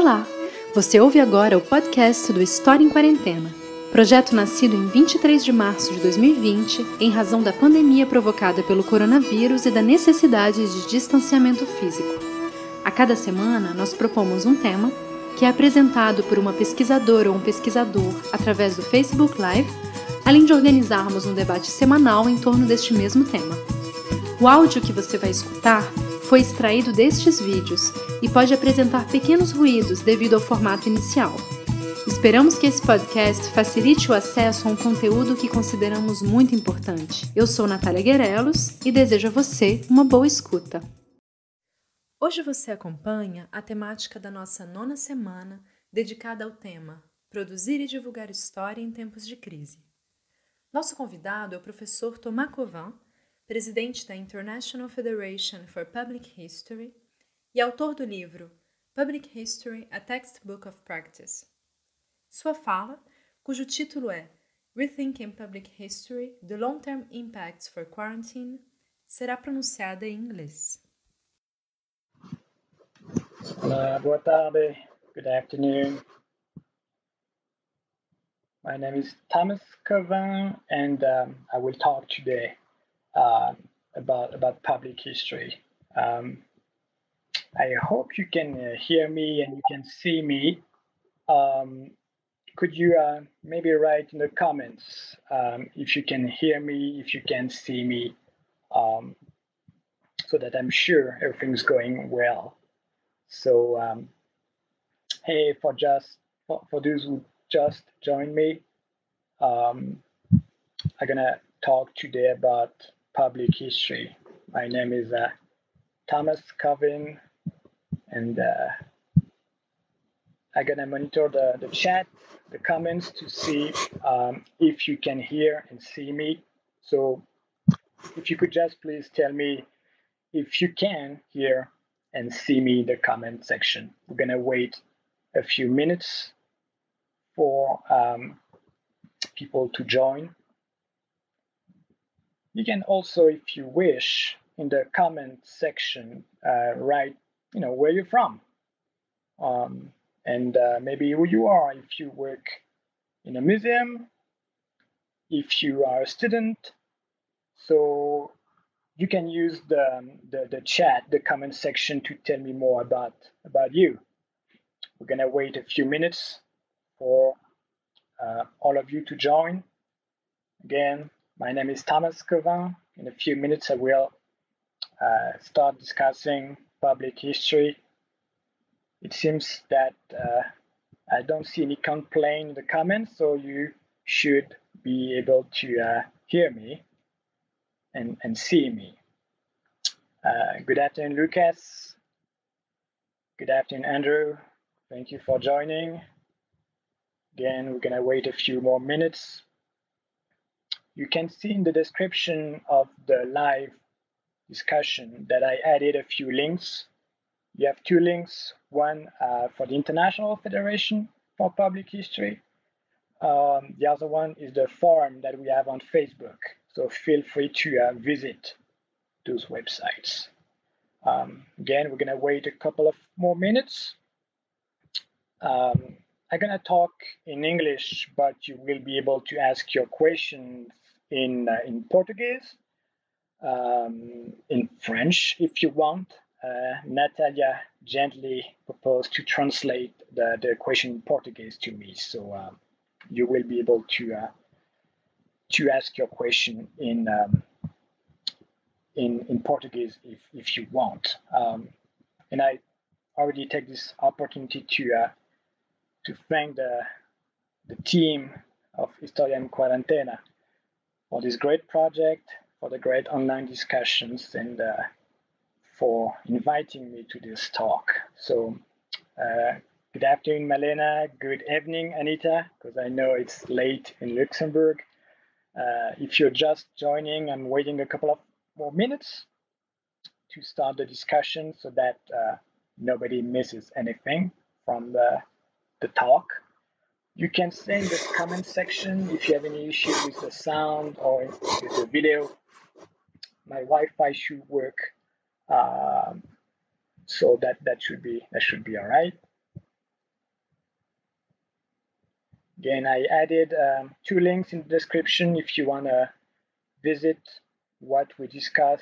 Olá! Você ouve agora o podcast do História em Quarentena, projeto nascido em 23 de março de 2020 em razão da pandemia provocada pelo coronavírus e da necessidade de distanciamento físico. A cada semana, nós propomos um tema que é apresentado por uma pesquisadora ou um pesquisador através do Facebook Live, além de organizarmos um debate semanal em torno deste mesmo tema. O áudio que você vai escutar foi extraído destes vídeos e pode apresentar pequenos ruídos devido ao formato inicial. Esperamos que esse podcast facilite o acesso a um conteúdo que consideramos muito importante. Eu sou Natália Guerelos e desejo a você uma boa escuta. Hoje você acompanha a temática da nossa nona semana dedicada ao tema Produzir e divulgar história em tempos de crise. Nosso convidado é o professor Thomas Covin, presidente da International Federation for Public History e autor do livro Public History: A Textbook of Practice. Sua fala, cujo título é Rethinking Public History: The Long-Term Impacts for Quarantine, será pronunciada em inglês. Olá, boa tarde. Good afternoon. My name is Thomas Covin, and um, I will talk today uh, about about public history. Um, I hope you can uh, hear me and you can see me. Um, could you uh, maybe write in the comments um, if you can hear me, if you can see me, um, so that I'm sure everything's going well. So, um, hey, for just for, for those who just joined me, um, I'm gonna talk today about public history. My name is uh, Thomas Cauvin, and uh, I'm gonna monitor the, the chat, the comments to see um, if you can hear and see me. So if you could just please tell me if you can hear and see me in the comment section. We're gonna wait a few minutes for um, people to join. You can also, if you wish, in the comment section, uh, write, you know, where you're from, um, and uh, maybe who you are. If you work in a museum, if you are a student, so you can use the, the, the chat, the comment section, to tell me more about about you. We're gonna wait a few minutes for uh, all of you to join. Again, my name is Thomas Cauvin. In a few minutes, I will uh, start discussing public history. It seems that uh, I don't see any complaint in the comments, so you should be able to uh, hear me and, and see me. Uh, good afternoon, Lucas. Good afternoon, Andrew. Thank you for joining. Again, we're going to wait a few more minutes you can see in the description of the live discussion that I added a few links. You have two links, one uh, for the International Federation for Public History. Um, the other one is the forum that we have on Facebook. So feel free to uh, visit those websites. Um, again, we're going to wait a couple of more minutes. Um, I'm going to talk in English, but you will be able to ask your questions in uh, in Portuguese, um, in French if you want. Uh, Natalia gently proposed to translate the, the question in Portuguese to me, so um, you will be able to uh, to ask your question in um, in in Portuguese if if you want. Um, and I already take this opportunity to uh, to thank the the team of História em Quarentena for this great project, for the great online discussions, and uh, for inviting me to this talk. So, uh, good afternoon, Malena. Good evening, Anita, because I know it's late in Luxembourg. Uh, if you're just joining, I'm waiting a couple of more minutes to start the discussion so that uh, nobody misses anything from the, the talk. You can say in the comment section if you have any issue with the sound or with the video. My Wi-Fi should work, um, so that that should be that should be all right. Again, I added um, two links in the description if you want to visit what we discuss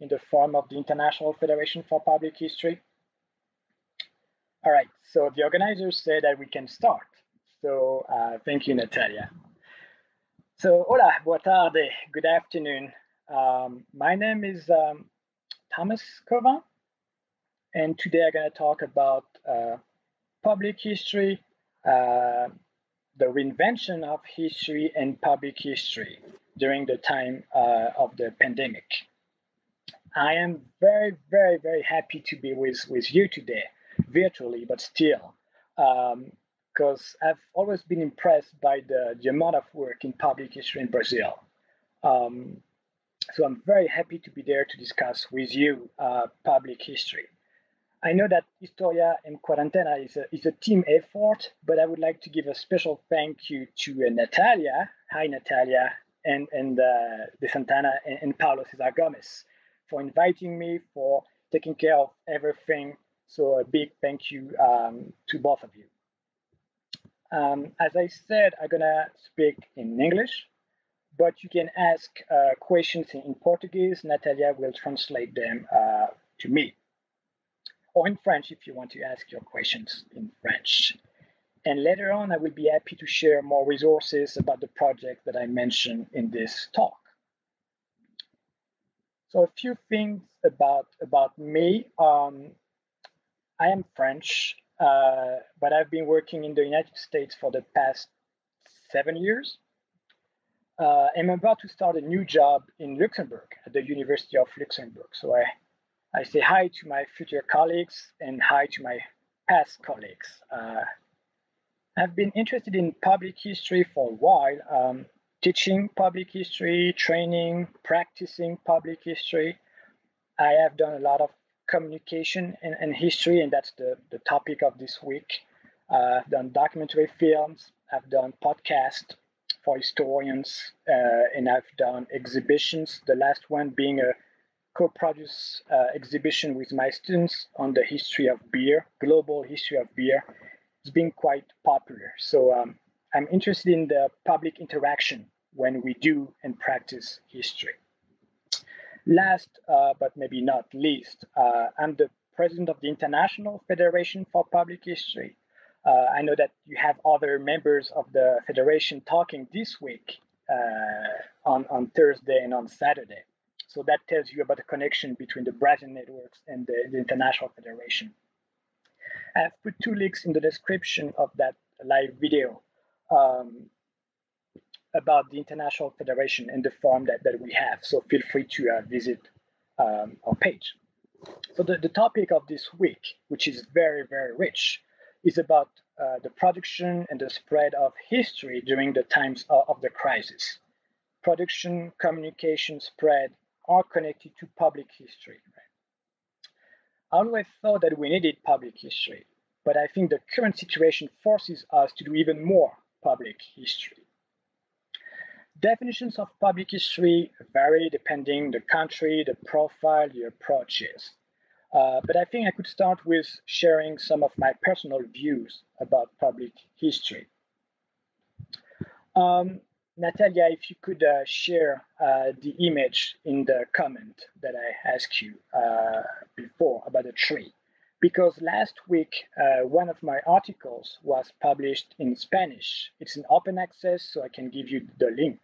in the form of the International Federation for Public History. All right, so the organizers say that we can start. So uh, thank you, Natalia. So, hola, boa tarde, good afternoon. Um, my name is um, Thomas Cauvin, and today I'm going to talk about uh, public history, uh, the reinvention of history and public history during the time uh, of the pandemic. I am very, very, very happy to be with, with you today, virtually, but still. Um, because I've always been impressed by the, the amount of work in public history in Brazil. Um, so I'm very happy to be there to discuss with you uh, public history. I know that História em Quarentena is a, is a team effort, but I would like to give a special thank you to uh, Natalia. Hi, Natalia, and, and uh, De Santana and, and Paulo Cesar Gomes for inviting me, for taking care of everything. So a big thank you um, to both of you. Um, as I said, I'm gonna speak in English, but you can ask uh, questions in Portuguese. Natalia will translate them uh, to me, or in French if you want to ask your questions in French. And later on, I will be happy to share more resources about the project that I mentioned in this talk. So a few things about about me. Um, I am French uh, but I've been working in the United States for the past seven years. Uh, I'm about to start a new job in Luxembourg at the University of Luxembourg. So I, I say hi to my future colleagues and hi to my past colleagues. Uh, I've been interested in public history for a while, um, teaching public history, training, practicing public history. I have done a lot of communication and, and history, and that's the, the topic of this week. Uh, I've done documentary films, I've done podcasts for historians, uh, and I've done exhibitions. The last one being a co-produced uh, exhibition with my students on the history of beer, global history of beer. It's been quite popular. So um, I'm interested in the public interaction when we do and practice history. Last, uh, but maybe not least, uh, I'm the president of the International Federation for Public History. Uh, I know that you have other members of the federation talking this week on, on Thursday and on Saturday. So that tells you about the connection between the Brazilian networks and the, the International Federation. I've put two links in the description of that live video. Um, about the International Federation and the form that, that we have. So feel free to uh, visit um, our page. So the, the topic of this week, which is very, very rich, is about uh, the production and the spread of history during the times of, of the crisis. Production, communication, spread are connected to public history. I always thought that we needed public history, but I think the current situation forces us to do even more public history. Definitions of public history vary depending the country, the profile, the approaches. Uh, but I think I could start with sharing some of my personal views about public history. Um, Natalia, if you could uh, share uh, the image in the comment that I asked you uh, before about the tree because last week uh, one of my articles was published in Spanish. It's in open access, so I can give you the link.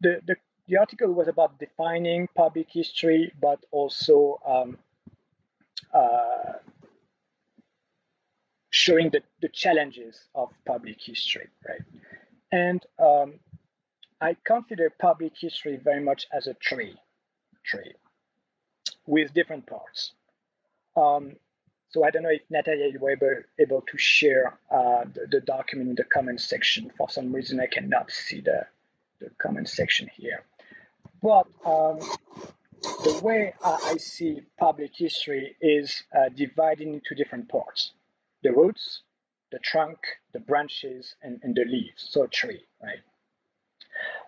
The, the, the article was about defining public history, but also um, uh, showing the, the challenges of public history, right? And um, I consider public history very much as a tree, tree with different parts. Um, so I don't know if Natalia you were able, able to share uh, the, the, document in the comment section. For some reason, I cannot see the, the comment section here. But um, the way I see public history is uh, divided into different parts. The roots, the trunk, the branches, and, and the leaves, so tree, right?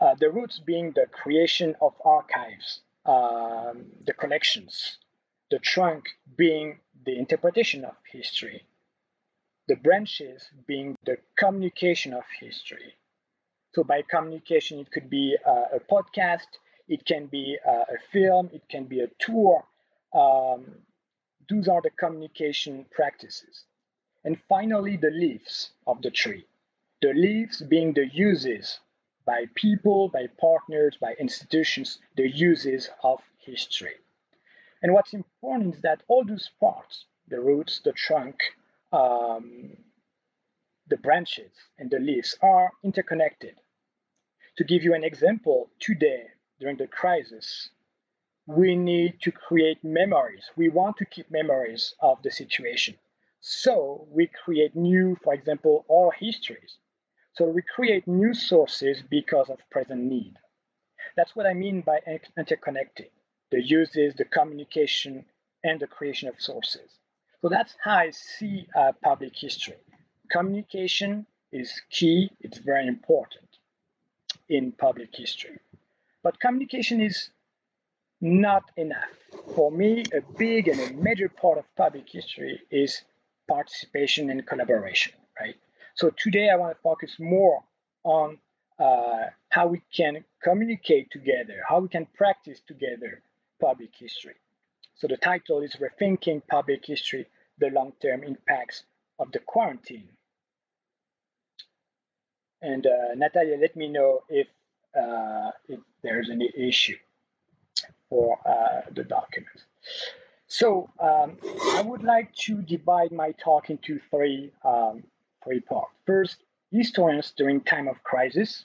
Uh, the roots being the creation of archives, um, the collections, the trunk being the interpretation of history, the branches being the communication of history. So by communication, it could be uh, a podcast, it can be uh, a film, it can be a tour. Um, those are the communication practices. And finally, the leaves of the tree. The leaves being the uses by people, by partners, by institutions, the uses of history. And what's important is that all those parts, the roots, the trunk, um, the branches, and the leaves are interconnected. To give you an example, today, during the crisis, we need to create memories. We want to keep memories of the situation. So we create new, for example, oral histories. So we create new sources because of present need. That's what I mean by interconnecting the uses, the communication, and the creation of sources. So that's how I see uh, public history. Communication is key, it's very important in public history. But communication is not enough. For me, a big and a major part of public history is participation and collaboration, right? So today I want to focus more on uh, how we can communicate together, how we can practice together public history. So the title is Rethinking Public History, the long-term impacts of the quarantine. And uh, Natalia, let me know if, uh, if there's any issue for uh, the document. So um, I would like to divide my talk into three, um, three parts. First, historians during time of crisis,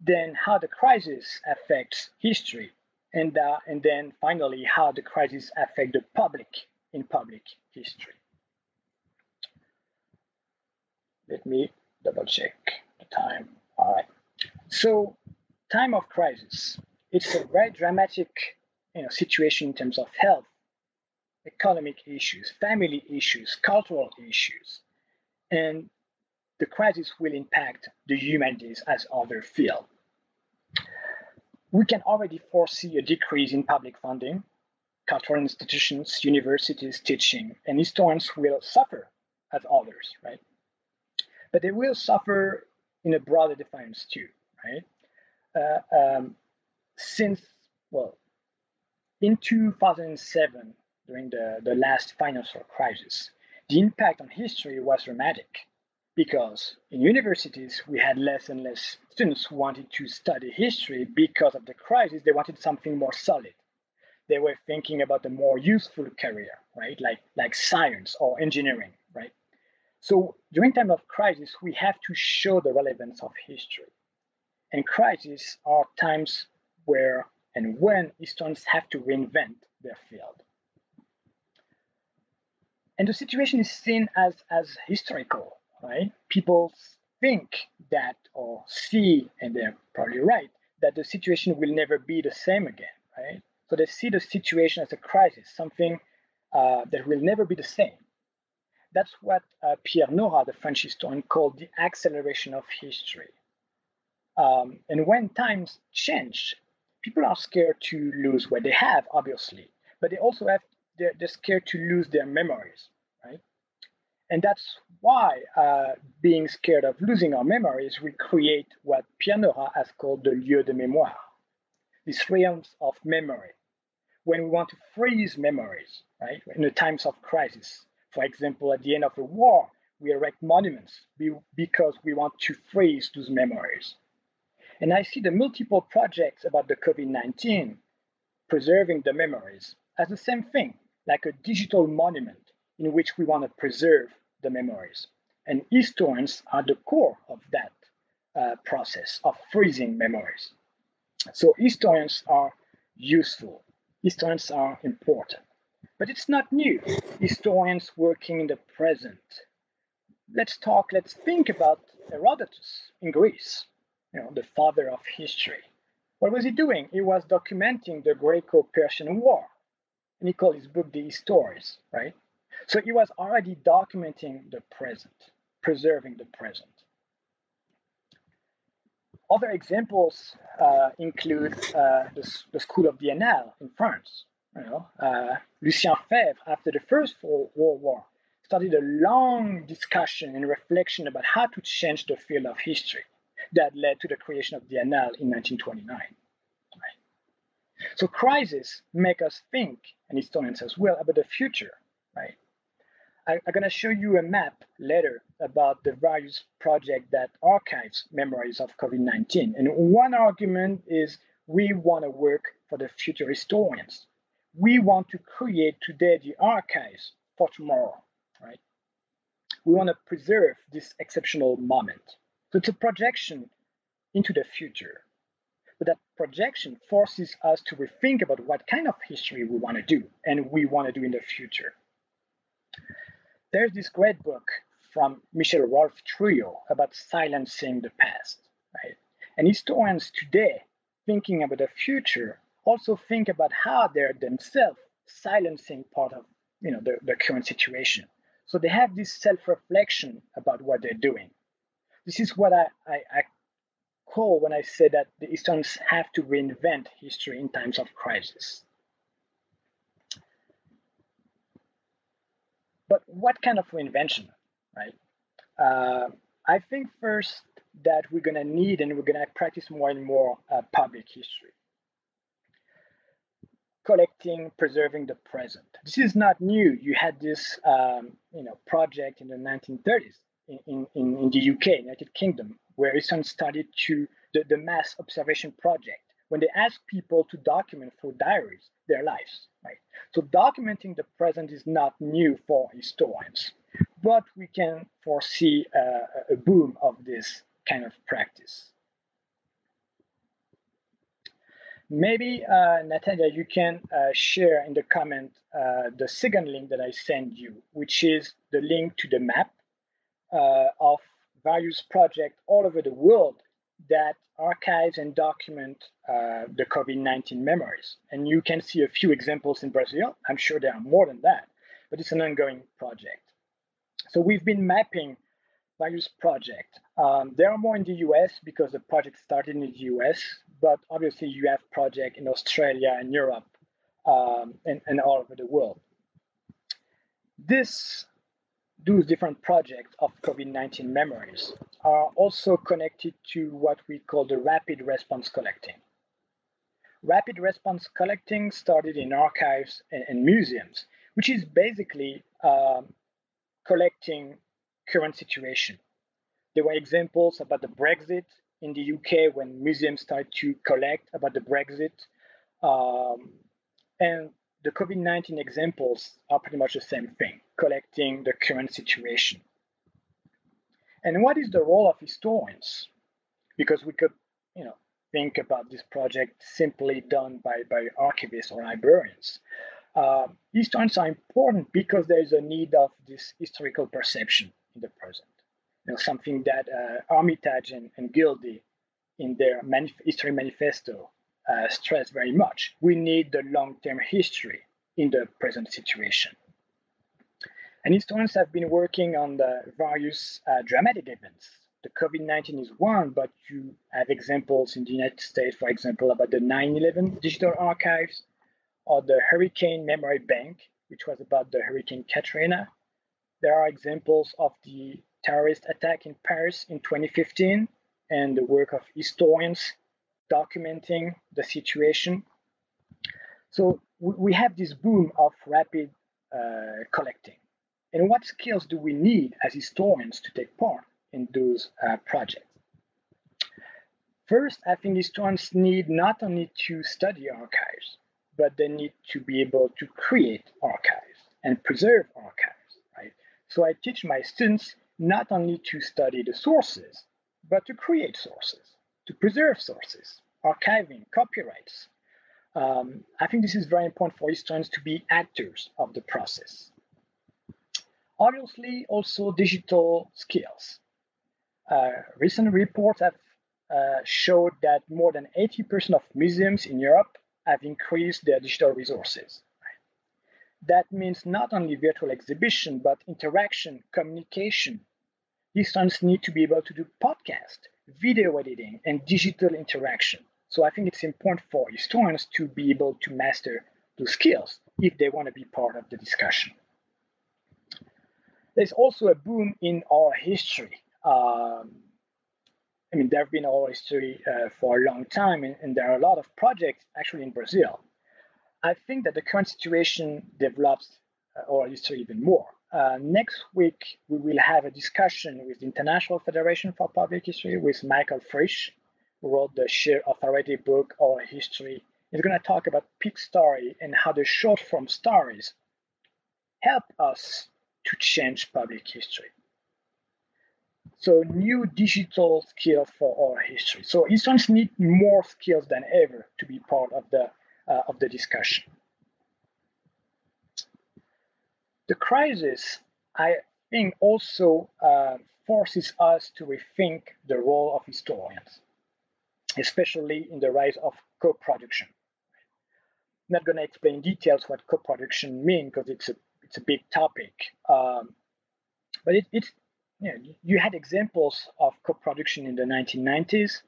then how the crisis affects history, and, uh, and then finally how the crisis affect the public in public history. Let me double check the time. All right. So, time of crisis. It's a very dramatic you know, situation in terms of health, economic issues, family issues, cultural issues. And the crisis will impact the humanities as other field. We can already foresee a decrease in public funding cultural institutions, universities teaching, and historians will suffer as others, right? But they will suffer in a broader definition too, right? Uh, um, since, well, in 2007, during the, the last financial crisis, the impact on history was dramatic because in universities we had less and less students who wanted to study history because of the crisis. They wanted something more solid they were thinking about a more useful career, right? Like like science or engineering, right? So during time of crisis, we have to show the relevance of history. And crises are times where and when historians have to reinvent their field. And the situation is seen as, as historical, right? People think that or see, and they're probably right, that the situation will never be the same again, right? So they see the situation as a crisis, something uh, that will never be the same. That's what uh, Pierre Nora, the French historian, called the acceleration of history. Um, and when times change, people are scared to lose what they have, obviously, but they also have they're, they're scared to lose their memories? And that's why, uh, being scared of losing our memories, we create what Pierre Nora has called the lieu de mémoire, these realms of memory when we want to freeze memories, right, in the times of crisis. For example, at the end of a war, we erect monuments because we want to freeze those memories. And I see the multiple projects about the COVID 19 preserving the memories as the same thing, like a digital monument in which we want to preserve the memories. And historians are the core of that uh, process of freezing memories. So historians are useful historians are important. But it's not new. Historians working in the present. Let's talk, let's think about Herodotus in Greece, you know, the father of history. What was he doing? He was documenting the Greco Persian War. And he called his book The Histories, right? So he was already documenting the present, preserving the present. Other examples uh, include uh, the, the, School of Annales in France. You know, uh, Lucien Febvre, after the First World War, started a long discussion and reflection about how to change the field of history that led to the creation of Annales in 1929. So crises make us think, and historians as well, about the future, right? I, am going to show you a map later about the various projects that archives memories of COVID-19. And one argument is we want to work for the future historians. We want to create today the archives for tomorrow, right? We want to preserve this exceptional moment. So it's a projection into the future. But that projection forces us to rethink about what kind of history we want to do and we want to do in the future. There's this great book from Michel-Rolph Trouillot about silencing the past, right? And historians today, thinking about the future, also think about how they're themselves silencing part of you know the, the current situation. So they have this self-reflection about what they're doing. This is what I, I, I call when I say that the historians have to reinvent history in times of crisis. But what kind of reinvention, right? Uh, I think first that we're going to need and we're going to practice more and more uh, public history. Collecting, preserving the present. This is not new. You had this, um, you know, project in the 1930s in, in, in the UK, United Kingdom, where Easton started to the, the mass observation project when they ask people to document through diaries their lives, right? So documenting the present is not new for historians, but we can foresee a, a boom of this kind of practice. Maybe, uh, Natalia, you can uh, share in the comment uh, the second link that I sent you, which is the link to the map uh, of various projects all over the world that archives and document uh, the COVID-19 memories. And you can see a few examples in Brazil. I'm sure there are more than that, but it's an ongoing project. So we've been mapping various projects. Um, there are more in the US because the project started in the US, but obviously you have projects in Australia and Europe um, and, and all over the world. This those different projects of COVID-19 memories are also connected to what we call the rapid response collecting. Rapid response collecting started in archives and, and museums, which is basically um, collecting current situation. There were examples about the Brexit in the UK when museums started to collect about the Brexit. Um, and the COVID 19 examples are pretty much the same thing, collecting the current situation. And what is the role of historians? Because we could, you know, think about this project simply done by, by archivists or librarians. Uh, historians are important because there is a need of this historical perception in the present. You know, something that uh, Armitage and, and Guldi in their manif- history manifesto uh, stress very much. We need the long-term history in the present situation. And historians have been working on the various uh, dramatic events. The COVID-19 is one, but you have examples in the United States, for example, about the 9-11 digital archives or the Hurricane Memory Bank, which was about the Hurricane Katrina. There are examples of the terrorist attack in Paris in 2015 and the work of historians documenting the situation. So we have this boom of rapid uh, collecting. And what skills do we need as historians to take part in those uh, projects? First, I think historians need not only to study archives, but they need to be able to create archives and preserve archives, right? So I teach my students not only to study the sources, but to create sources, to preserve sources, archiving, copyrights. Um, I think this is very important for historians to be actors of the process. Obviously, also digital skills. Uh, recent reports have uh, showed that more than 80% of museums in Europe have increased their digital resources. That means not only virtual exhibition, but interaction, communication. These students need to be able to do podcast, video editing, and digital interaction. So I think it's important for historians to be able to master those skills if they want to be part of the discussion. There's also a boom in our history. Um, I mean, there have been oral history uh, for a long time, and, and, there are a lot of projects actually in Brazil. I think that the current situation develops uh, oral history even more. Uh, next week, we will have a discussion with the International Federation for Public History with Michael Frisch, who wrote the Shared Authority book, Oral History. He's going to talk about peak story and how the short form stories help us to change public history. So new digital skills for our history. So historians need more skills than ever to be part of the uh, of the discussion. The crisis, I think, also uh, forces us to rethink the role of historians, especially in the rise of co-production. Not going to explain details what co-production means because it's a it's a big topic. Um, but it, you, know, you had examples of co-production in the 1990s.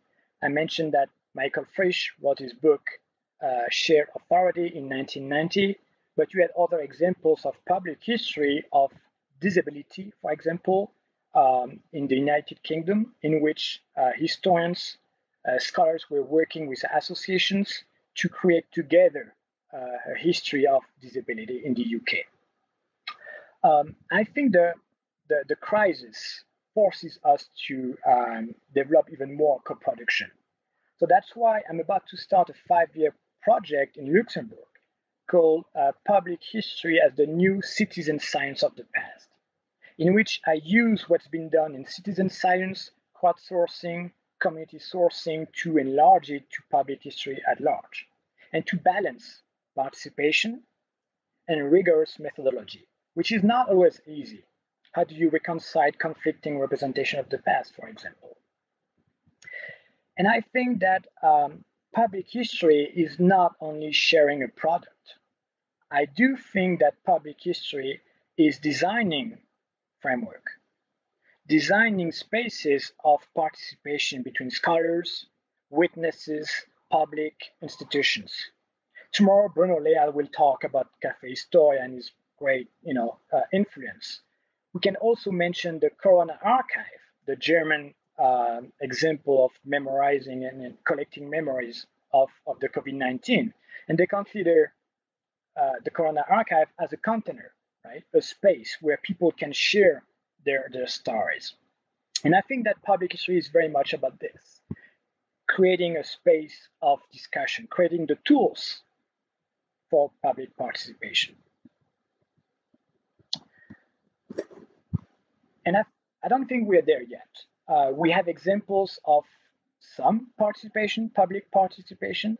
I mentioned that Michael Frisch wrote his book uh, Shared Authority in 1990, but you had other examples of public history of disability, for example, um, in the United Kingdom, in which uh, historians, uh, scholars were working with associations to create together uh, a history of disability in the UK. Um, I think the the, the crisis forces us to um, develop even more co-production. So that's why I'm about to start a five-year project in Luxembourg called uh, Public History as the New Citizen Science of the Past, in which I use what's been done in citizen science, crowdsourcing, community sourcing to enlarge it to public history at large, and to balance participation and rigorous methodology, which is not always easy how do you reconcile conflicting representation of the past, for example? And I think that um, public history is not only sharing a product. I do think that public history is designing framework, designing spaces of participation between scholars, witnesses, public institutions. Tomorrow, Bruno Leal will talk about Cafe Historia and his great, you know, uh, influence. We can also mention the Corona Archive, the German uh, example of memorizing and, and, collecting memories of, of the COVID 19. And they consider uh, the Corona Archive as a container, right? A space where people can share their, their stories. And I think that public history is very much about this creating a space of discussion, creating the tools for public participation. And I, I don't think we're there yet. Uh, we have examples of some participation, public participation.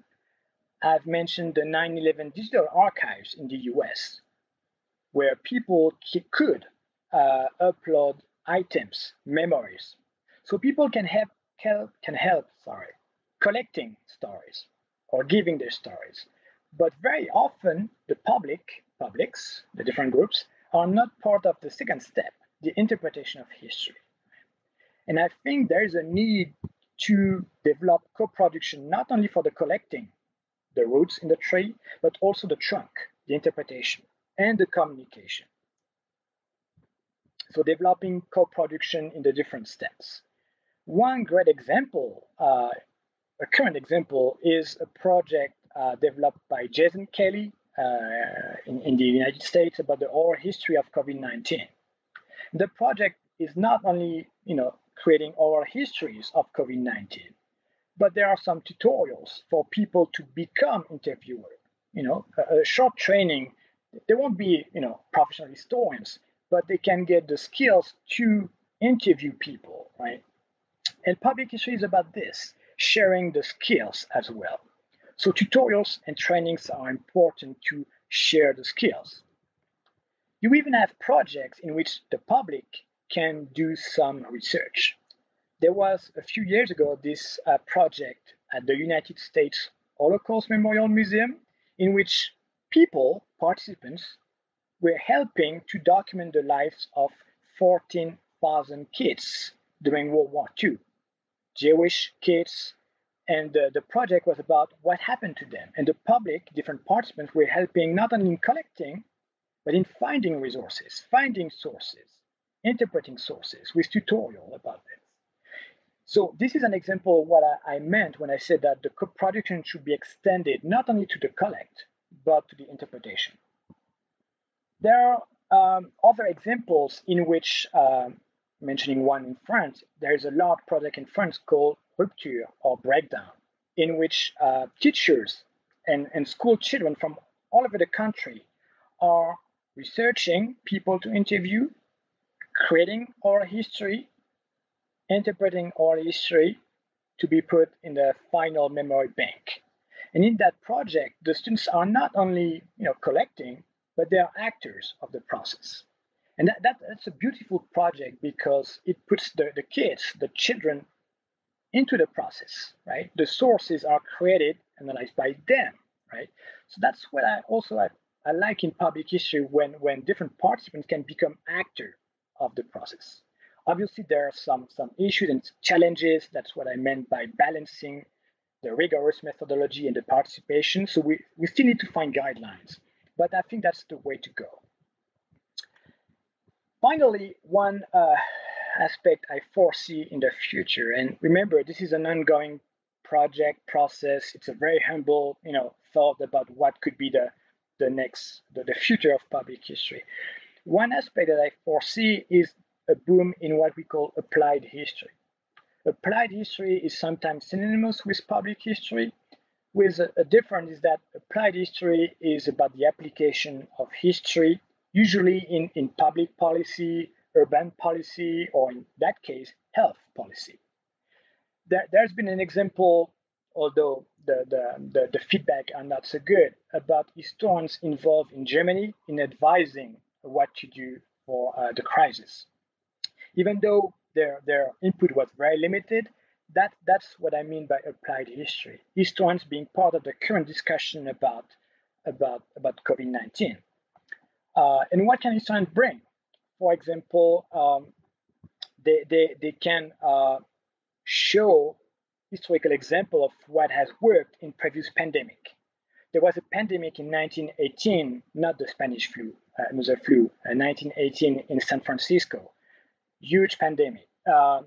I've mentioned the 9 11 digital archives in the US, where people could uh, upload items, memories. So people can help, help, can help sorry, collecting stories or giving their stories. But very often, the public, publics, the different groups, are not part of the second step the interpretation of history. And I think there is a need to develop co-production not only for the collecting, the roots in the tree, but also the trunk, the interpretation, and the communication. So developing co-production in the different steps. One great example, uh, a current example, is a project uh, developed by Jason Kelly uh, in, in the United States about the oral history of COVID-19. The project is not only, you know, creating oral histories of COVID-19, but there are some tutorials for people to become interviewers. You know, a, a short training. They won't be, you know, professional historians, but they can get the skills to interview people, right? And public history is about this, sharing the skills as well. So tutorials and trainings are important to share the skills. You even have projects in which the public can do some research. There was a few years ago this uh, project at the United States Holocaust Memorial Museum in which people, participants, were helping to document the lives of 14,000 kids during World War II, Jewish kids. And uh, the project was about what happened to them. And the public, different participants, were helping not only in collecting, but in finding resources, finding sources, interpreting sources with tutorial about this. So this is an example of what I, I meant when I said that the co-production should be extended not only to the collect, but to the interpretation. There are um, other examples in which, uh, mentioning one in France, there is a large project in France called Rupture or Breakdown, in which uh, teachers and, and school children from all over the country are researching people to interview, creating oral history, interpreting oral history to be put in the final memory bank. And in that project, the students are not only you know collecting, but they are actors of the process. And that, that, that's a beautiful project because it puts the, the kids, the children, into the process, right? The sources are created and analyzed by them, right? So that's what I also I, I like in public history when, when different participants can become actor of the process. Obviously, there are some, some issues and challenges. That's what I meant by balancing the rigorous methodology and the participation. So we, we still need to find guidelines, but I think that's the way to go. Finally, one uh, aspect I foresee in the future, and remember, this is an ongoing project process. It's a very humble, you know, thought about what could be the the next the, the future of public history. One aspect that I foresee is a boom in what we call applied history. Applied history is sometimes synonymous with public history, with a, a difference is that applied history is about the application of history, usually in, in public policy, urban policy, or in that case, health policy. There, there's been an example, although the, the, the, the feedback are not so good, about historians involved in Germany in advising what to do for uh, the crisis. Even though their, their input was very limited, that, that's what I mean by applied history. Historians being part of the current discussion about, about, about COVID 19. Uh, and what can historians bring? For example, um, they, they, they can uh, show historical example of what has worked in previous pandemic. There was a pandemic in 1918, not the Spanish flu, uh, another flu, uh, 1918 in San Francisco, huge pandemic. Uh,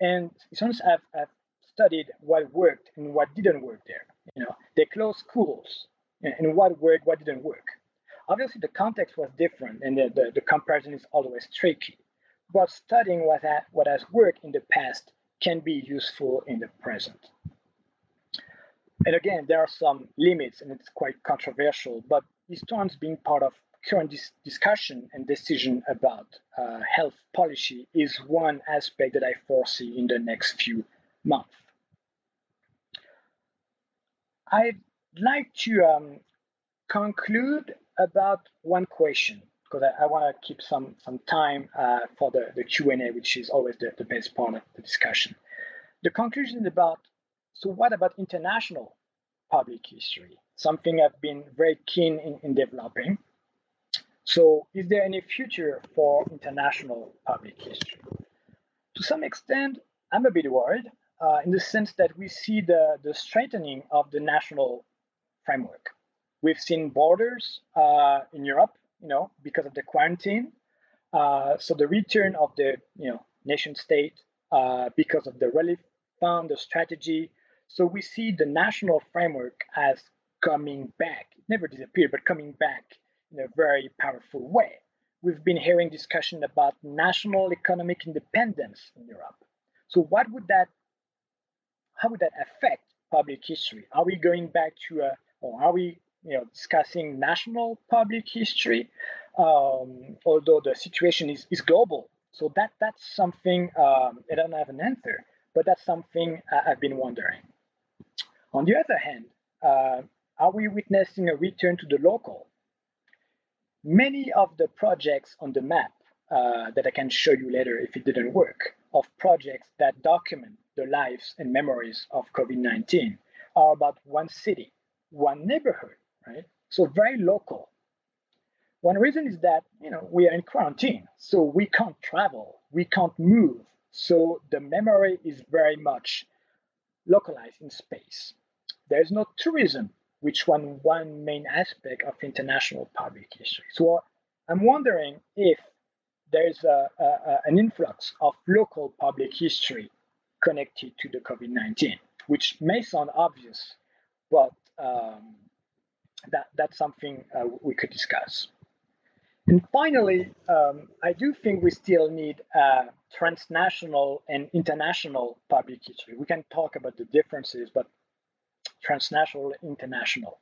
and students have, have studied what worked and what didn't work there. You know, they closed schools and what worked, what didn't work. Obviously, the context was different, and the, the, the comparison is always tricky. But studying what, ha- what has worked in the past can be useful in the present. And again, there are some limits, and it's quite controversial, but historians being part of current dis- discussion and decision about uh, health policy is one aspect that I foresee in the next few months. I'd like to um, conclude about one question because I, I want to keep some some time uh, for the, the Q&A, which is always the, the best part of the discussion. The conclusion is about, so what about international public history? Something I've been very keen in, in developing. So is there any future for international public history? To some extent, I'm a bit worried uh, in the sense that we see the, the strengthening of the national framework. We've seen borders uh, in Europe, you know, because of the quarantine. Uh, so the return of the, you know, nation state uh, because of the relief fund, the strategy. So we see the national framework as coming back. It never disappeared, but coming back in a very powerful way. We've been hearing discussion about national economic independence in Europe. So what would that, how would that affect public history? Are we going back to a, or are we you know, discussing national public history, um, although the situation is, is global. So that that's something um, I don't have an answer, but that's something I've been wondering. On the other hand, uh, are we witnessing a return to the local? Many of the projects on the map uh, that I can show you later if it didn't work, of projects that document the lives and memories of COVID 19 are about one city, one neighborhood, right? So very local. One reason is that you know we are in quarantine, so we can't travel, we can't move. So the memory is very much localized in space. There is no tourism, which one one main aspect of international public history. So I'm wondering if there's a, a, an influx of local public history connected to the COVID 19, which may sound obvious, but um, that, that's something uh, we could discuss. And finally, um, I do think we still need uh, transnational and international public history. We can talk about the differences, but transnational, international.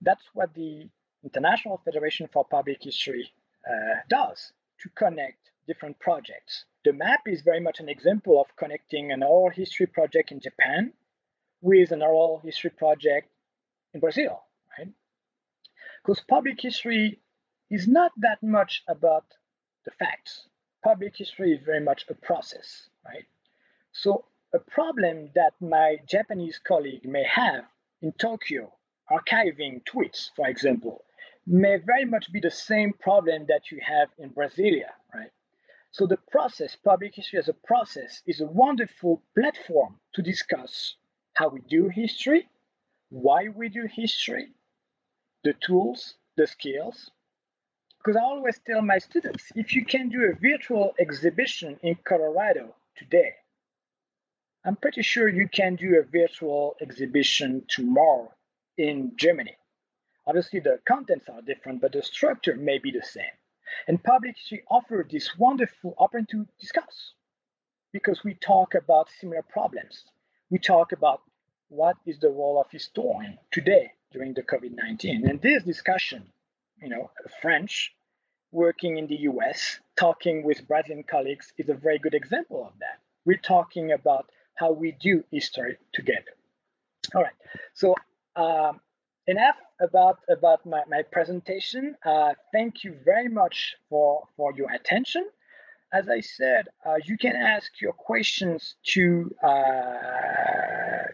That's what the International Federation for Public History uh, does to connect different projects. The map is very much an example of connecting an oral history project in Japan with an oral history project in Brazil? Because public history is not that much about the facts. Public history is very much a process, right? So a problem that my Japanese colleague may have in Tokyo, archiving tweets, for example, may very much be the same problem that you have in Brasilia, right? So the process, public history as a process, is a wonderful platform to discuss how we do history, why we do history, the tools, the skills, because I always tell my students if you can do a virtual exhibition in Colorado today, I'm pretty sure you can do a virtual exhibition tomorrow in Germany. Obviously, the contents are different, but the structure may be the same. And public history offers this wonderful opportunity to discuss because we talk about similar problems. We talk about what is the role of historian today during the COVID 19. And this discussion you know, French, working in the US, talking with Brazilian colleagues is a very good example of that. We're talking about how we do history together. All right, so um, enough about about my, my presentation. Uh, thank you very much for for your attention. As I said, uh, you can ask your questions to, uh,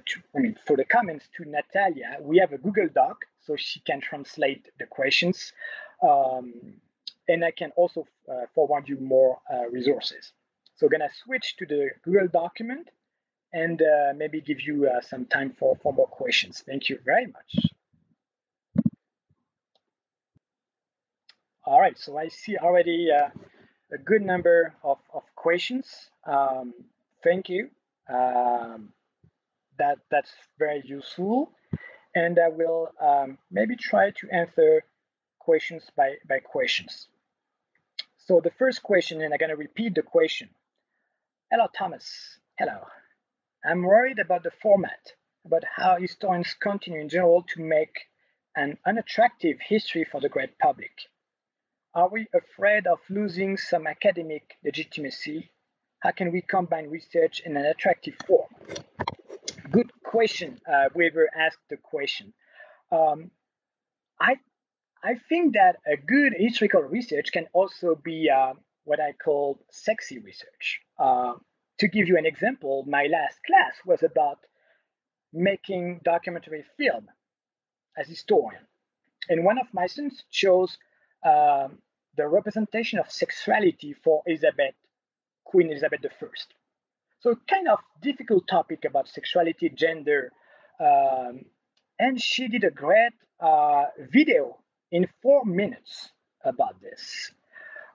to, I mean, for the comments to Natalia. We have a Google Doc so she can translate the questions. Um, and I can also uh, forward you more uh, resources. So I'm gonna switch to the Google document and uh, maybe give you uh, some time for, for more questions. Thank you very much. All right, so I see already a good number of, of questions. Um, thank you. Um, that that's very useful and I will um, maybe try to answer questions by, by questions. So the first question, and I'm going to repeat the question. Hello, Thomas. Hello. I'm worried about the format, about how historians continue in general to make an unattractive history for the great public. Are we afraid of losing some academic legitimacy? How can we combine research in an attractive form? good question. Uh, Weaver asked the question. Um, I I think that a good historical research can also be uh, what I call sexy research. Uh, to give you an example, my last class was about making documentary film as historian, and one of my students chose um, the representation of sexuality for Elizabeth, Queen Elizabeth I. So kind of difficult topic about sexuality, gender, um, and she did a great uh, video in four minutes about this.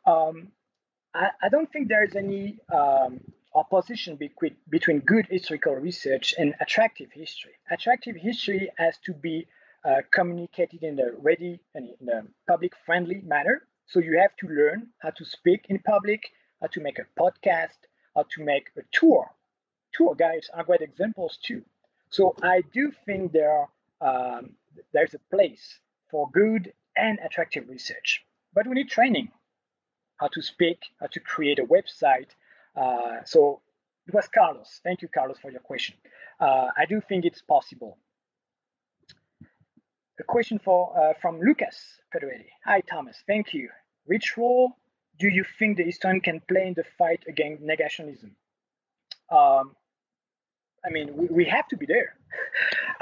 Um, I, I, don't think there is any um, opposition between, between good historical research and attractive history. Attractive history has to be uh, communicated in a ready and in a public friendly manner. So you have to learn how to speak in public, how to make a podcast, how to make a tour. Tour guides are great examples too. So I do think there um, there's a place for good and attractive research, but we need training, how to speak, how to create a website. Uh, so it was Carlos. Thank you, Carlos, for your question. Uh, I do think it's possible. A question for uh, from Lucas Pedretti. Hi, Thomas. Thank you. Which role do you think the historian can play in the fight against negationism? Um, I mean, we, we, have to be there.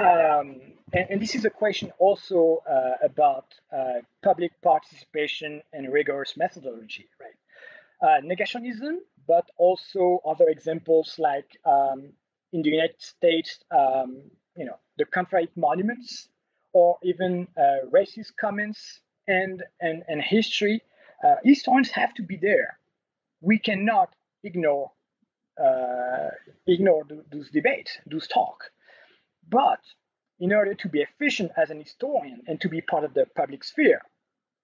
um, and, and, this is a question also uh, about uh, public participation and rigorous methodology, right? Uh, negationism, but also other examples like um, in the United States, um, you know, the Confederate monuments, or even uh, racist comments and, and, and history uh, historians have to be there we cannot ignore uh, ignore those debates, those talk. But in order to be efficient as an historian and to be part of the public sphere,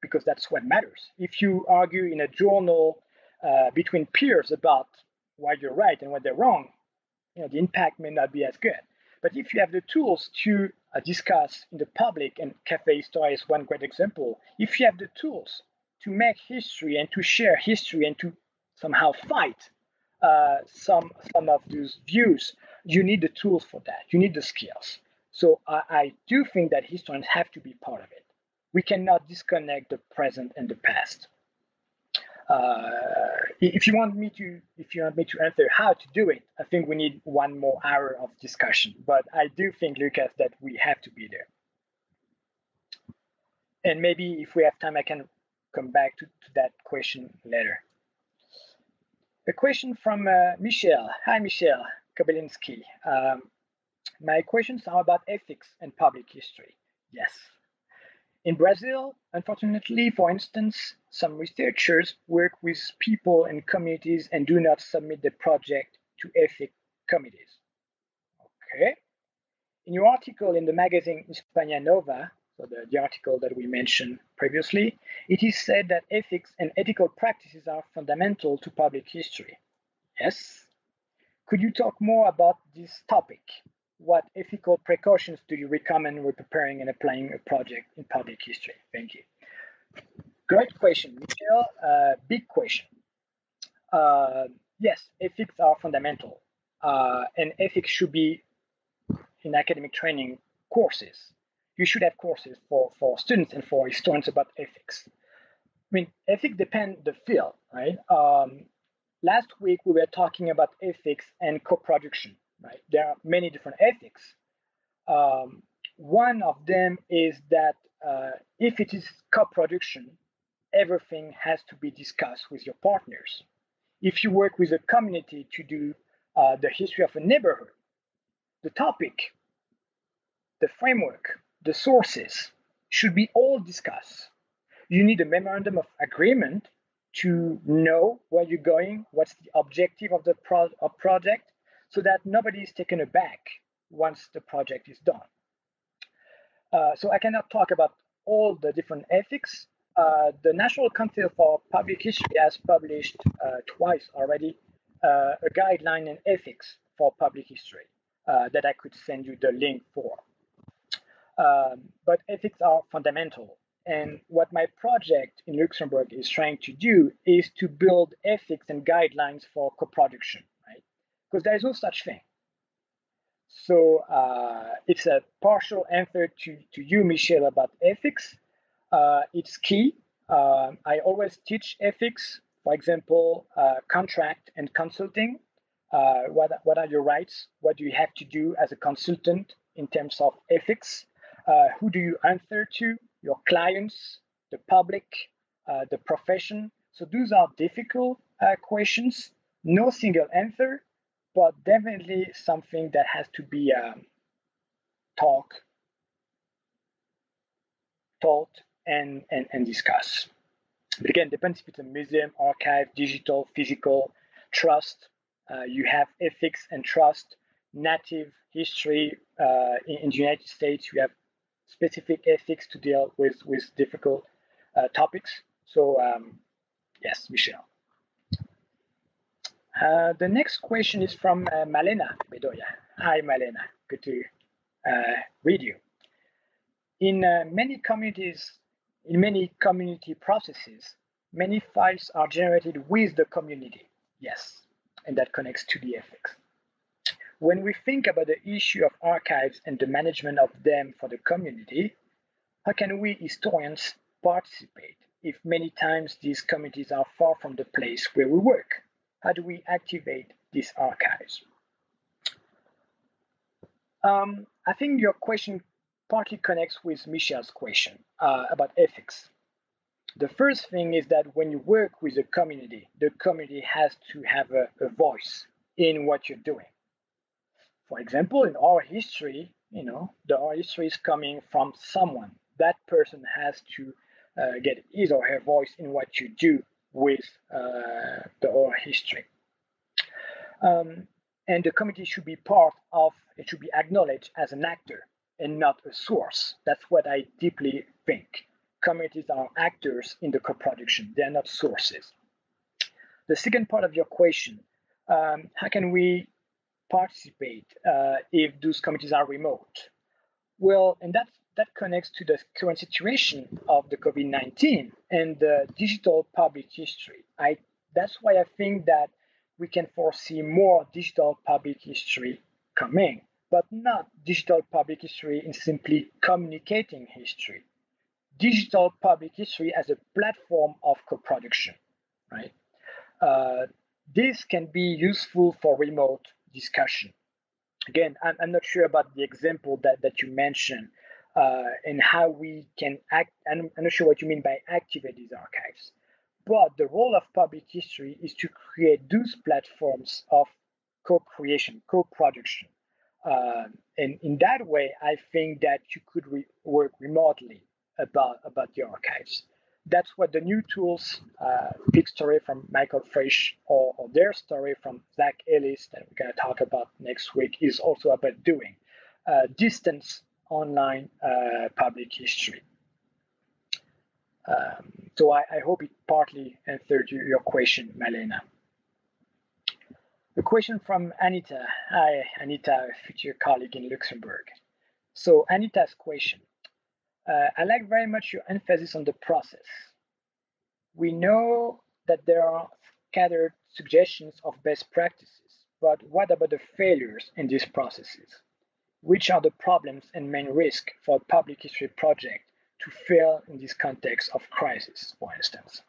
because that's what matters. If you argue in a journal uh, between peers about why you're right and what they're wrong, you know, the impact may not be as good. But if you have the tools to uh, discuss in the public, and Cafe Histoire is one great example, if you have the tools to make history and to share history and to somehow fight uh, some some of those views, you need the tools for that. You need the skills. So I, I do think that historians have to be part of it. We cannot disconnect the present and the past. Uh, if you want me to, if you want me to answer how to do it, I think we need one more hour of discussion. But I do think, Lucas, that we have to be there. And maybe if we have time, I can come back to, to that question later. A question from uh, Michelle. Hi, Michelle Kobelinski. Um, my questions are about ethics and public history. Yes, in Brazil, unfortunately, for instance, some researchers work with people and communities and do not submit the project to ethics committees. Okay. In your article in the magazine Hispania Nova, so the, the article that we mentioned previously, it is said that ethics and ethical practices are fundamental to public history. Yes. Could you talk more about this topic? What ethical precautions do you recommend when preparing and applying a project in public history? Thank you. Great question, Michelle. Uh, big question. Uh, yes, ethics are fundamental, uh, and ethics should be in academic training courses. You should have courses for, for students and for historians about ethics. I mean, ethics depend the field, right? Um, last week we were talking about ethics and co-production right? There are many different ethics. Um, one of them is that uh, if it is co-production, everything has to be discussed with your partners. If you work with a community to do uh, the history of a neighborhood, the topic, the framework, the sources should be all discussed. You need a memorandum of agreement to know where you're going, what's the objective of the pro- of project, so that nobody is taken aback once the project is done. Uh, so I cannot talk about all the different ethics. Uh, the National Council for Public History has published uh, twice already uh, a guideline in ethics for public history uh, that I could send you the link for. Um, but ethics are fundamental. And what my project in Luxembourg is trying to do is to build ethics and guidelines for co-production because there is no such thing. So uh, it's a partial answer to, to you, Michelle, about ethics. Uh, it's key. Uh, I always teach ethics, for example, uh, contract and consulting. Uh, what, what are your rights? What do you have to do as a consultant in terms of ethics? Uh, who do you answer to? Your clients, the public, the profession. So those are difficult questions. No single answer, but definitely something that has to be um, talk, taught, and, and, and discussed. But again, depends if it's a museum, archive, digital, physical, trust. Uh, you have ethics and trust, native history. Uh, in, in, the United States, you have specific ethics to deal with, with difficult uh, topics. So, um, yes, Michelle. Uh, the next question is from uh, Malena Bedoya. Hi, Malena. Good to uh, read you. In uh, many communities, in many community processes, many files are generated with the community. Yes, and that connects to the ethics. When we think about the issue of archives and the management of them for the community, how can we historians participate if many times these communities are far from the place where we work? How do we activate these archives? Um, I think your question partly connects with Michel's question uh, about ethics. The first thing is that when you work with a community, the community has to have a, a voice in what you're doing. For example, in our history, you know, the history is coming from someone. That person has to uh, get his or her voice in what you do with uh, the oral history. Um, and the committee should be part of, it should be acknowledged as an actor and not a source. That's what I deeply think. Committees are actors in the co-production, they're not sources. The second part of your question, um, how can we participate uh, if those committees are remote? Well, and that that connects to the current situation of the COVID-19 and the digital public history. I that's why I think that we can foresee more digital public history coming, but not digital public history in simply communicating history. Digital public history as a platform of co-production, right? Uh, this can be useful for remote discussion. Again, I'm, I'm not sure about the example that, that you mentioned uh, and how we can act. I'm, I'm not sure what you mean by activate these archives. But the role of public history is to create those platforms of co-creation, co-production. Uh, and in that way, I think that you could re- work remotely about, about the archives that's what the new tools, uh, big story from Michael Frisch or, or, their story from Zach Ellis that we're going to talk about next week is also about doing uh, distance online uh, public history. Um, so I, I, hope it partly answered your question, Malena. A question from Anita. Hi, Anita, a future colleague in Luxembourg. So Anita's question. Uh, I like very much your emphasis on the process. We know that there are scattered suggestions of best practices, but what about the failures in these processes? Which are the problems and main risks for a public history project to fail in this context of crisis, for instance?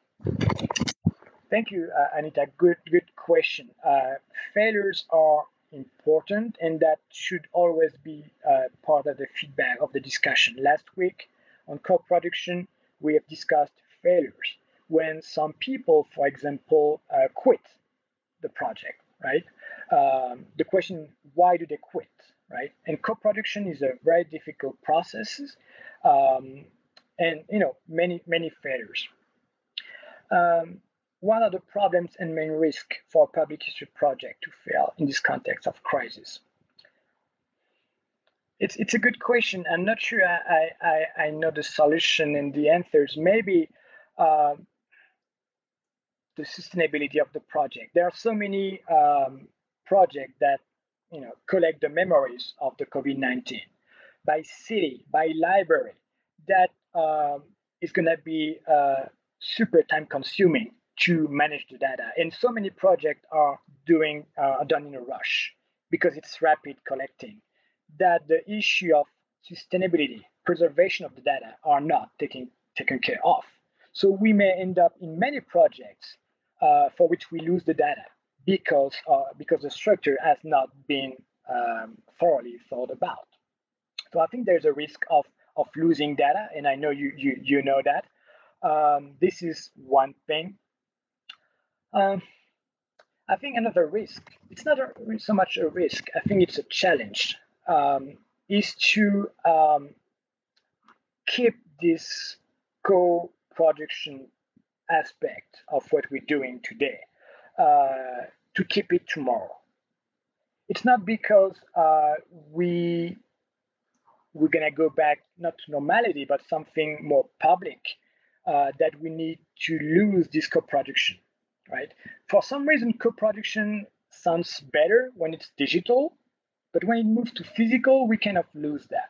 Thank you, uh, Anita. Good, good question. Uh, failures are important and that should always be uh, part of the feedback of the discussion. Last week on co-production, we have discussed failures when some people, for example, uh, quit the project, right? Um, the question, why do they quit, right? And co-production is a very difficult process, um, and you know many many failures. Um, what are the problems and main risk for a public history project to fail in this context of crisis? It's, it's a good question. I'm not sure I, I, I know the solution and the answers. Maybe uh, the sustainability of the project. There are so many um, projects that you know collect the memories of the COVID-19 by city, by library. That um, is going to be uh, super time consuming to manage the data. And so many projects are doing uh, done in a rush because it's rapid collecting. That the issue of sustainability, preservation of the data are not taken taken care of. So we may end up in many projects uh, for which we lose the data because uh, because the structure has not been um, thoroughly thought about. So I think there's a risk of of losing data, and I know you you you know that. Um, this is one thing. Um, I think another risk. It's not a, so much a risk. I think it's a challenge. Um, is to um, keep this co-production aspect of what we're doing today uh, to keep it tomorrow. It's not because uh, we we're gonna go back not to normality, but something more public uh, that we need to lose this co-production, right? For some reason, co-production sounds better when it's digital, but when it moves to physical, we kind of lose that.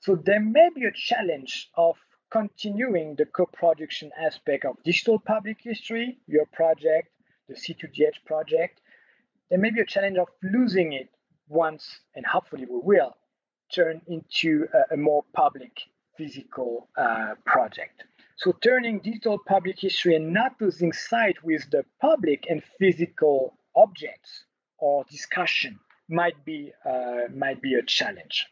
So there may be a challenge of continuing the co-production aspect of digital public history, your project, the C2DH project, there may be a challenge of losing it once, and hopefully we will, turn into a, a more public physical uh, project. So turning digital public history and not losing sight with the public and physical objects or discussion might be uh, might be a challenge.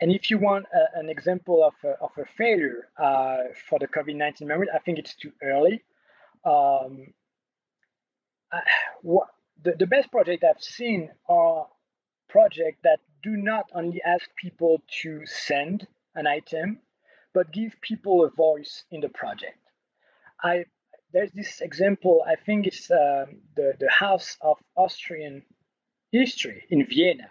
And if you want a, an example of a, of a failure uh, for the COVID 19 memory, I think it's too early. Um, I, what, the, the best project I've seen are projects that do not only ask people to send an item, but give people a voice in the project. I there's this example. I think it's um, the the House of Austrian History in Vienna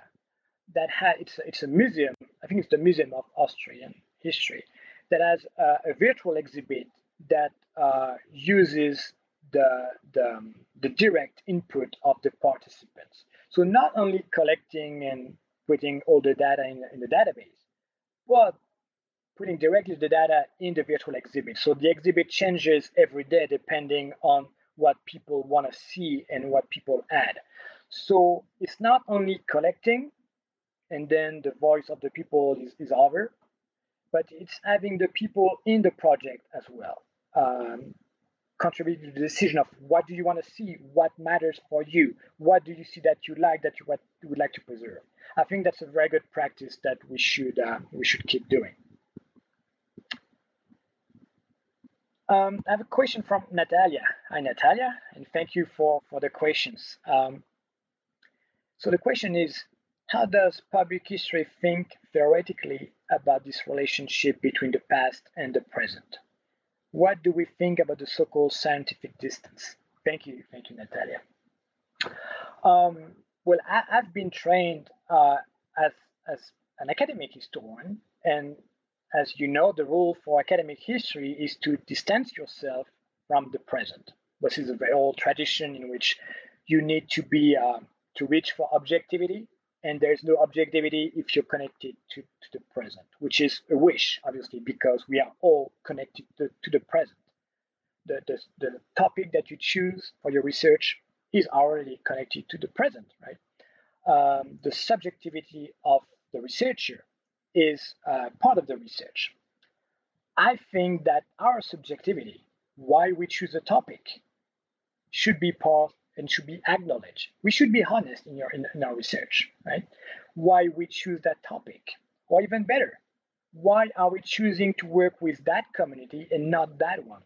that had it's it's a museum. I think it's the Museum of Austrian History that has a virtual exhibit that uh, uses the, the um, the direct input of the participants. So not only collecting and putting all the data in, in the database, but putting directly the data in the virtual exhibit. So the exhibit changes every day depending on what people want to see and what people add. So it's not only collecting and then the voice of the people is, is over, but it's having the people in the project as well. Um, contribute to the decision of what do you want to see, what matters for you, what do you see that you like that you, would like to preserve. I think that's a very good practice that we should uh, we should keep doing. Um, I have a question from Natalia. Hi, Natalia, and thank you for, for the questions. Um, so the question is, how does public history think theoretically about this relationship between the past and the present? What do we think about the so-called scientific distance? Thank you, thank you, Natalia. Um, well, I, have been trained uh, as, as an academic historian, and as you know, the rule for academic history is to distance yourself from the present. This is a very old tradition in which you need to be uh, to reach for objectivity, and there's no objectivity if you're connected to, to the present, which is a wish, obviously, because we are all connected to, to the present. The, the, the topic that you choose for your research is already connected to the present, right? Um, the subjectivity of the researcher is uh, part of the research. I think that our subjectivity, why we choose a topic, should be part and should be acknowledged. We should be honest in, your, in, in our research, right? Why we choose that topic, or even better, why are we choosing to work with that community and not that one,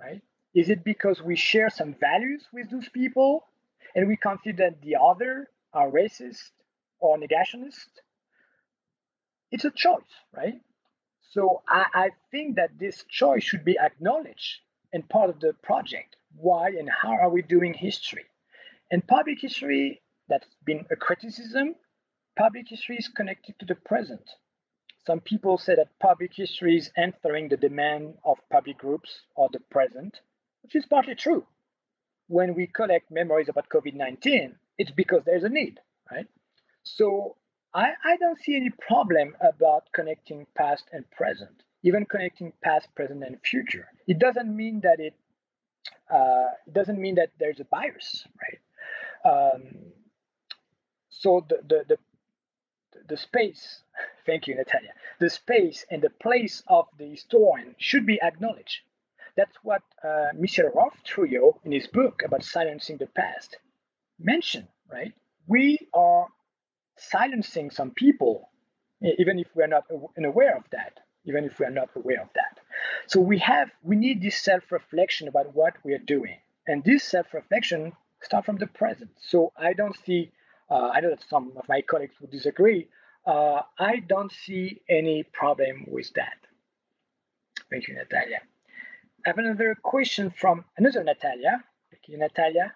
right? Is it because we share some values with those people and we consider the other are racist or negationist it's a choice, right? So I, I think that this choice should be acknowledged and part of the project. Why and how are we doing history? And public history, that's been a criticism, public history is connected to the present. Some people say that public history is answering the demand of public groups or the present, which is partly true. When we collect memories about COVID 19, it's because there's a need, right? So I, I don't see any problem about connecting past and present, even connecting past, present, and future. It doesn't mean that it, uh, it doesn't mean that there's a bias, right? Um, so the, the, the, the space, thank you, Natalia, the space and the place of the historian should be acknowledged. That's what uh, Michel-Rolph Trouillot, in his book about silencing the past, mentioned, right? We are silencing some people, even if we're not aware of that, even if we're not aware of that. So we have, we need this self-reflection about what we are doing. And this self-reflection starts from the present. So I don't see, uh, I know that some of my colleagues would disagree, uh, I don't see any problem with that. Thank you, Natalia. I have another question from another Natalia. Thank you, Natalia.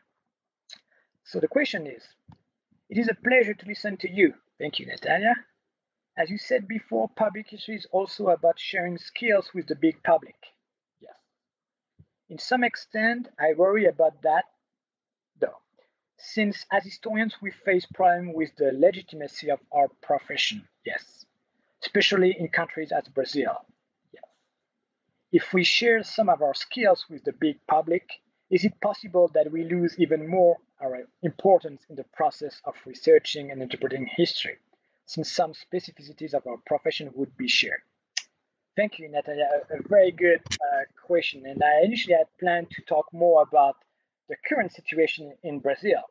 So the question is, it is a pleasure to listen to you. Thank you, Natalia. As you said before, public history is also about sharing skills with the big public. Yes. In some extent, I worry about that, though, since as historians we face problems with the legitimacy of our profession. Yes. Especially in countries as Brazil. Yes. If we share some of our skills with the big public, is it possible that we lose even more our importance in the process of researching and interpreting history, since some specificities of our profession would be shared? Thank you, Natalia. A, very good uh, question. And I initially had planned to talk more about the current situation in Brazil,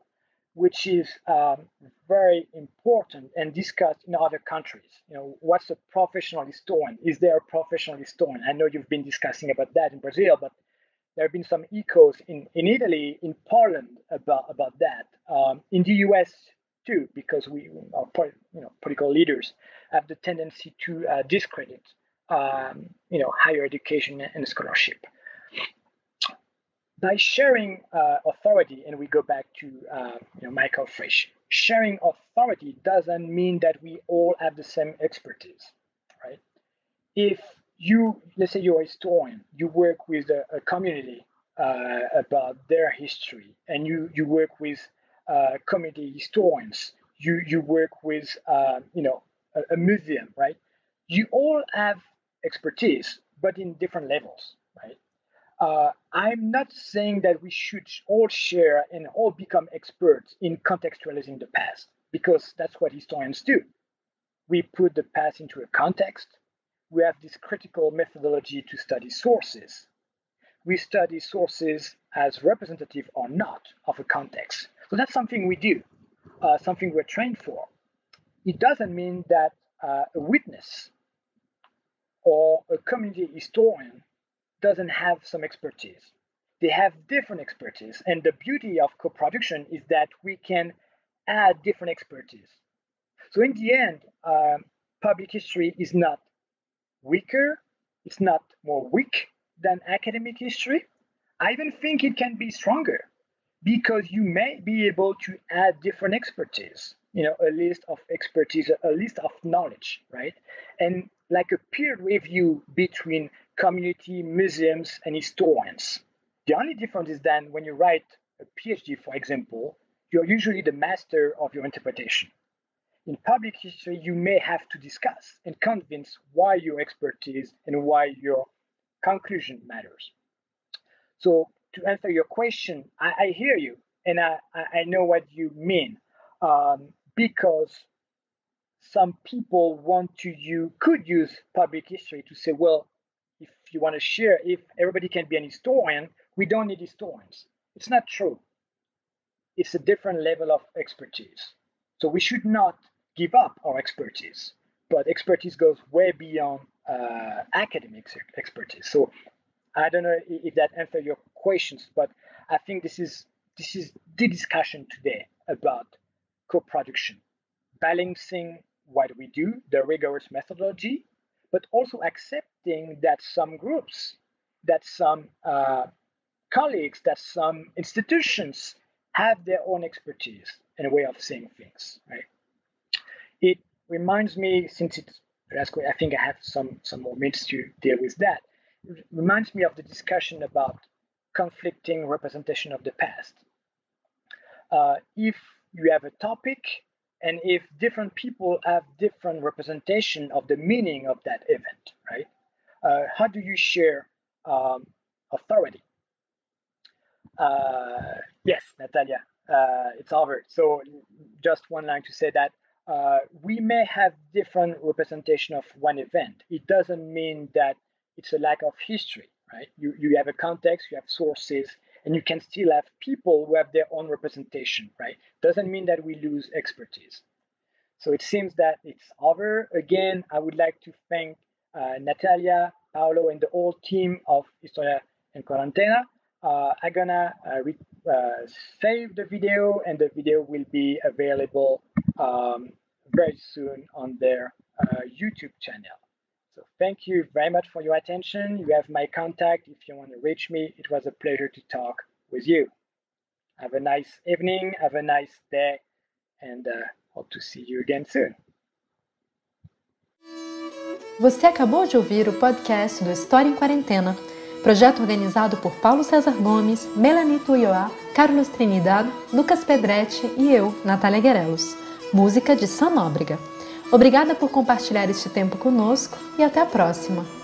which is um, very important and discussed in other countries. You know, what's a professional historian? Is there a professional historian? I know you've been discussing about that in Brazil, but there have been some echoes in, in Italy, in Poland about, about that, um, in the US too, because we, our you know, political leaders have the tendency to uh, discredit, um, you know, higher education and scholarship. by sharing uh, authority, and we go back to uh, you know, Michael Frisch, sharing authority doesn't mean that we all have the same expertise, right? If you, let's say you're a historian, you work with a, a community uh, about their history, and you, you work with uh, community historians, you, you work with, uh, you know, a, a museum, right? You all have expertise, but in different levels, right? Uh, I'm not saying that we should all share and all become experts in contextualizing the past, because that's what historians do. We put the past into a context. We have this critical methodology to study sources. We study sources as representative or not of a context. So that's something we do, uh, something we're trained for. It doesn't mean that uh, a witness or a community historian doesn't have some expertise. They have different expertise. And the beauty of co production is that we can add different expertise. So, in the end, uh, public history is not weaker, it's not more weak than academic history. I even think it can be stronger because you may be able to add different expertise you know a list of expertise a list of knowledge right and like a peer review between community, museums, and historians. The only difference is then when you write a PhD, for example, you're usually the master of your interpretation. In public history, you may have to discuss and convince why your expertise and why your conclusion matters. So, to answer your question, I, I hear you and I, I know what you mean um, because some people want to you could use public history to say, well, if you want to share, if everybody can be an historian, we don't need historians. It's not true. It's a different level of expertise. So we should not give up our expertise, but expertise goes way beyond uh, academic expertise. So I don't know if that answers your questions, but I think this is this is the discussion today about co-production, balancing what we do, the rigorous methodology, but also accepting that some groups, that some uh, colleagues, that some institutions have their own expertise and a way of seeing things, right? It reminds me, since it's I think I have some, some more minutes to deal with that. It reminds me of the discussion about conflicting representation of the past. Uh, if you have a topic and if different people have different representation of the meaning of that event right? Uh, how do you share um, authority? Uh, yes natalia uh, it's over. So just one line to say that uh, we may have different representation of one event. It doesn't mean that it's a lack of history right you, you have a context you have sources and you can still have people who have their own representation, right? Doesn't mean that we lose expertise. So it seems that it's over. Again, I would like to thank uh, Natalia, Paolo, and the whole team of História em Quarentena. Uh, I'm gonna uh, re- uh, save the video, and the video will be available um, very soon on their uh, YouTube channel. So thank you very much for your attention. You have my contact if you want to reach me. It was a pleasure to talk with you. Have a nice evening, have a nice day, and uh, hope to see you again soon. Você acabou de ouvir o podcast do História em Quarentena, projeto organizado por Paulo César Gomes, Melanie Tuioá, Carlos Trinidad, Lucas Pedretti e eu, Natália Guerelos. Música de Sam Nóbrega. Obrigada por compartilhar este tempo conosco e até a próxima!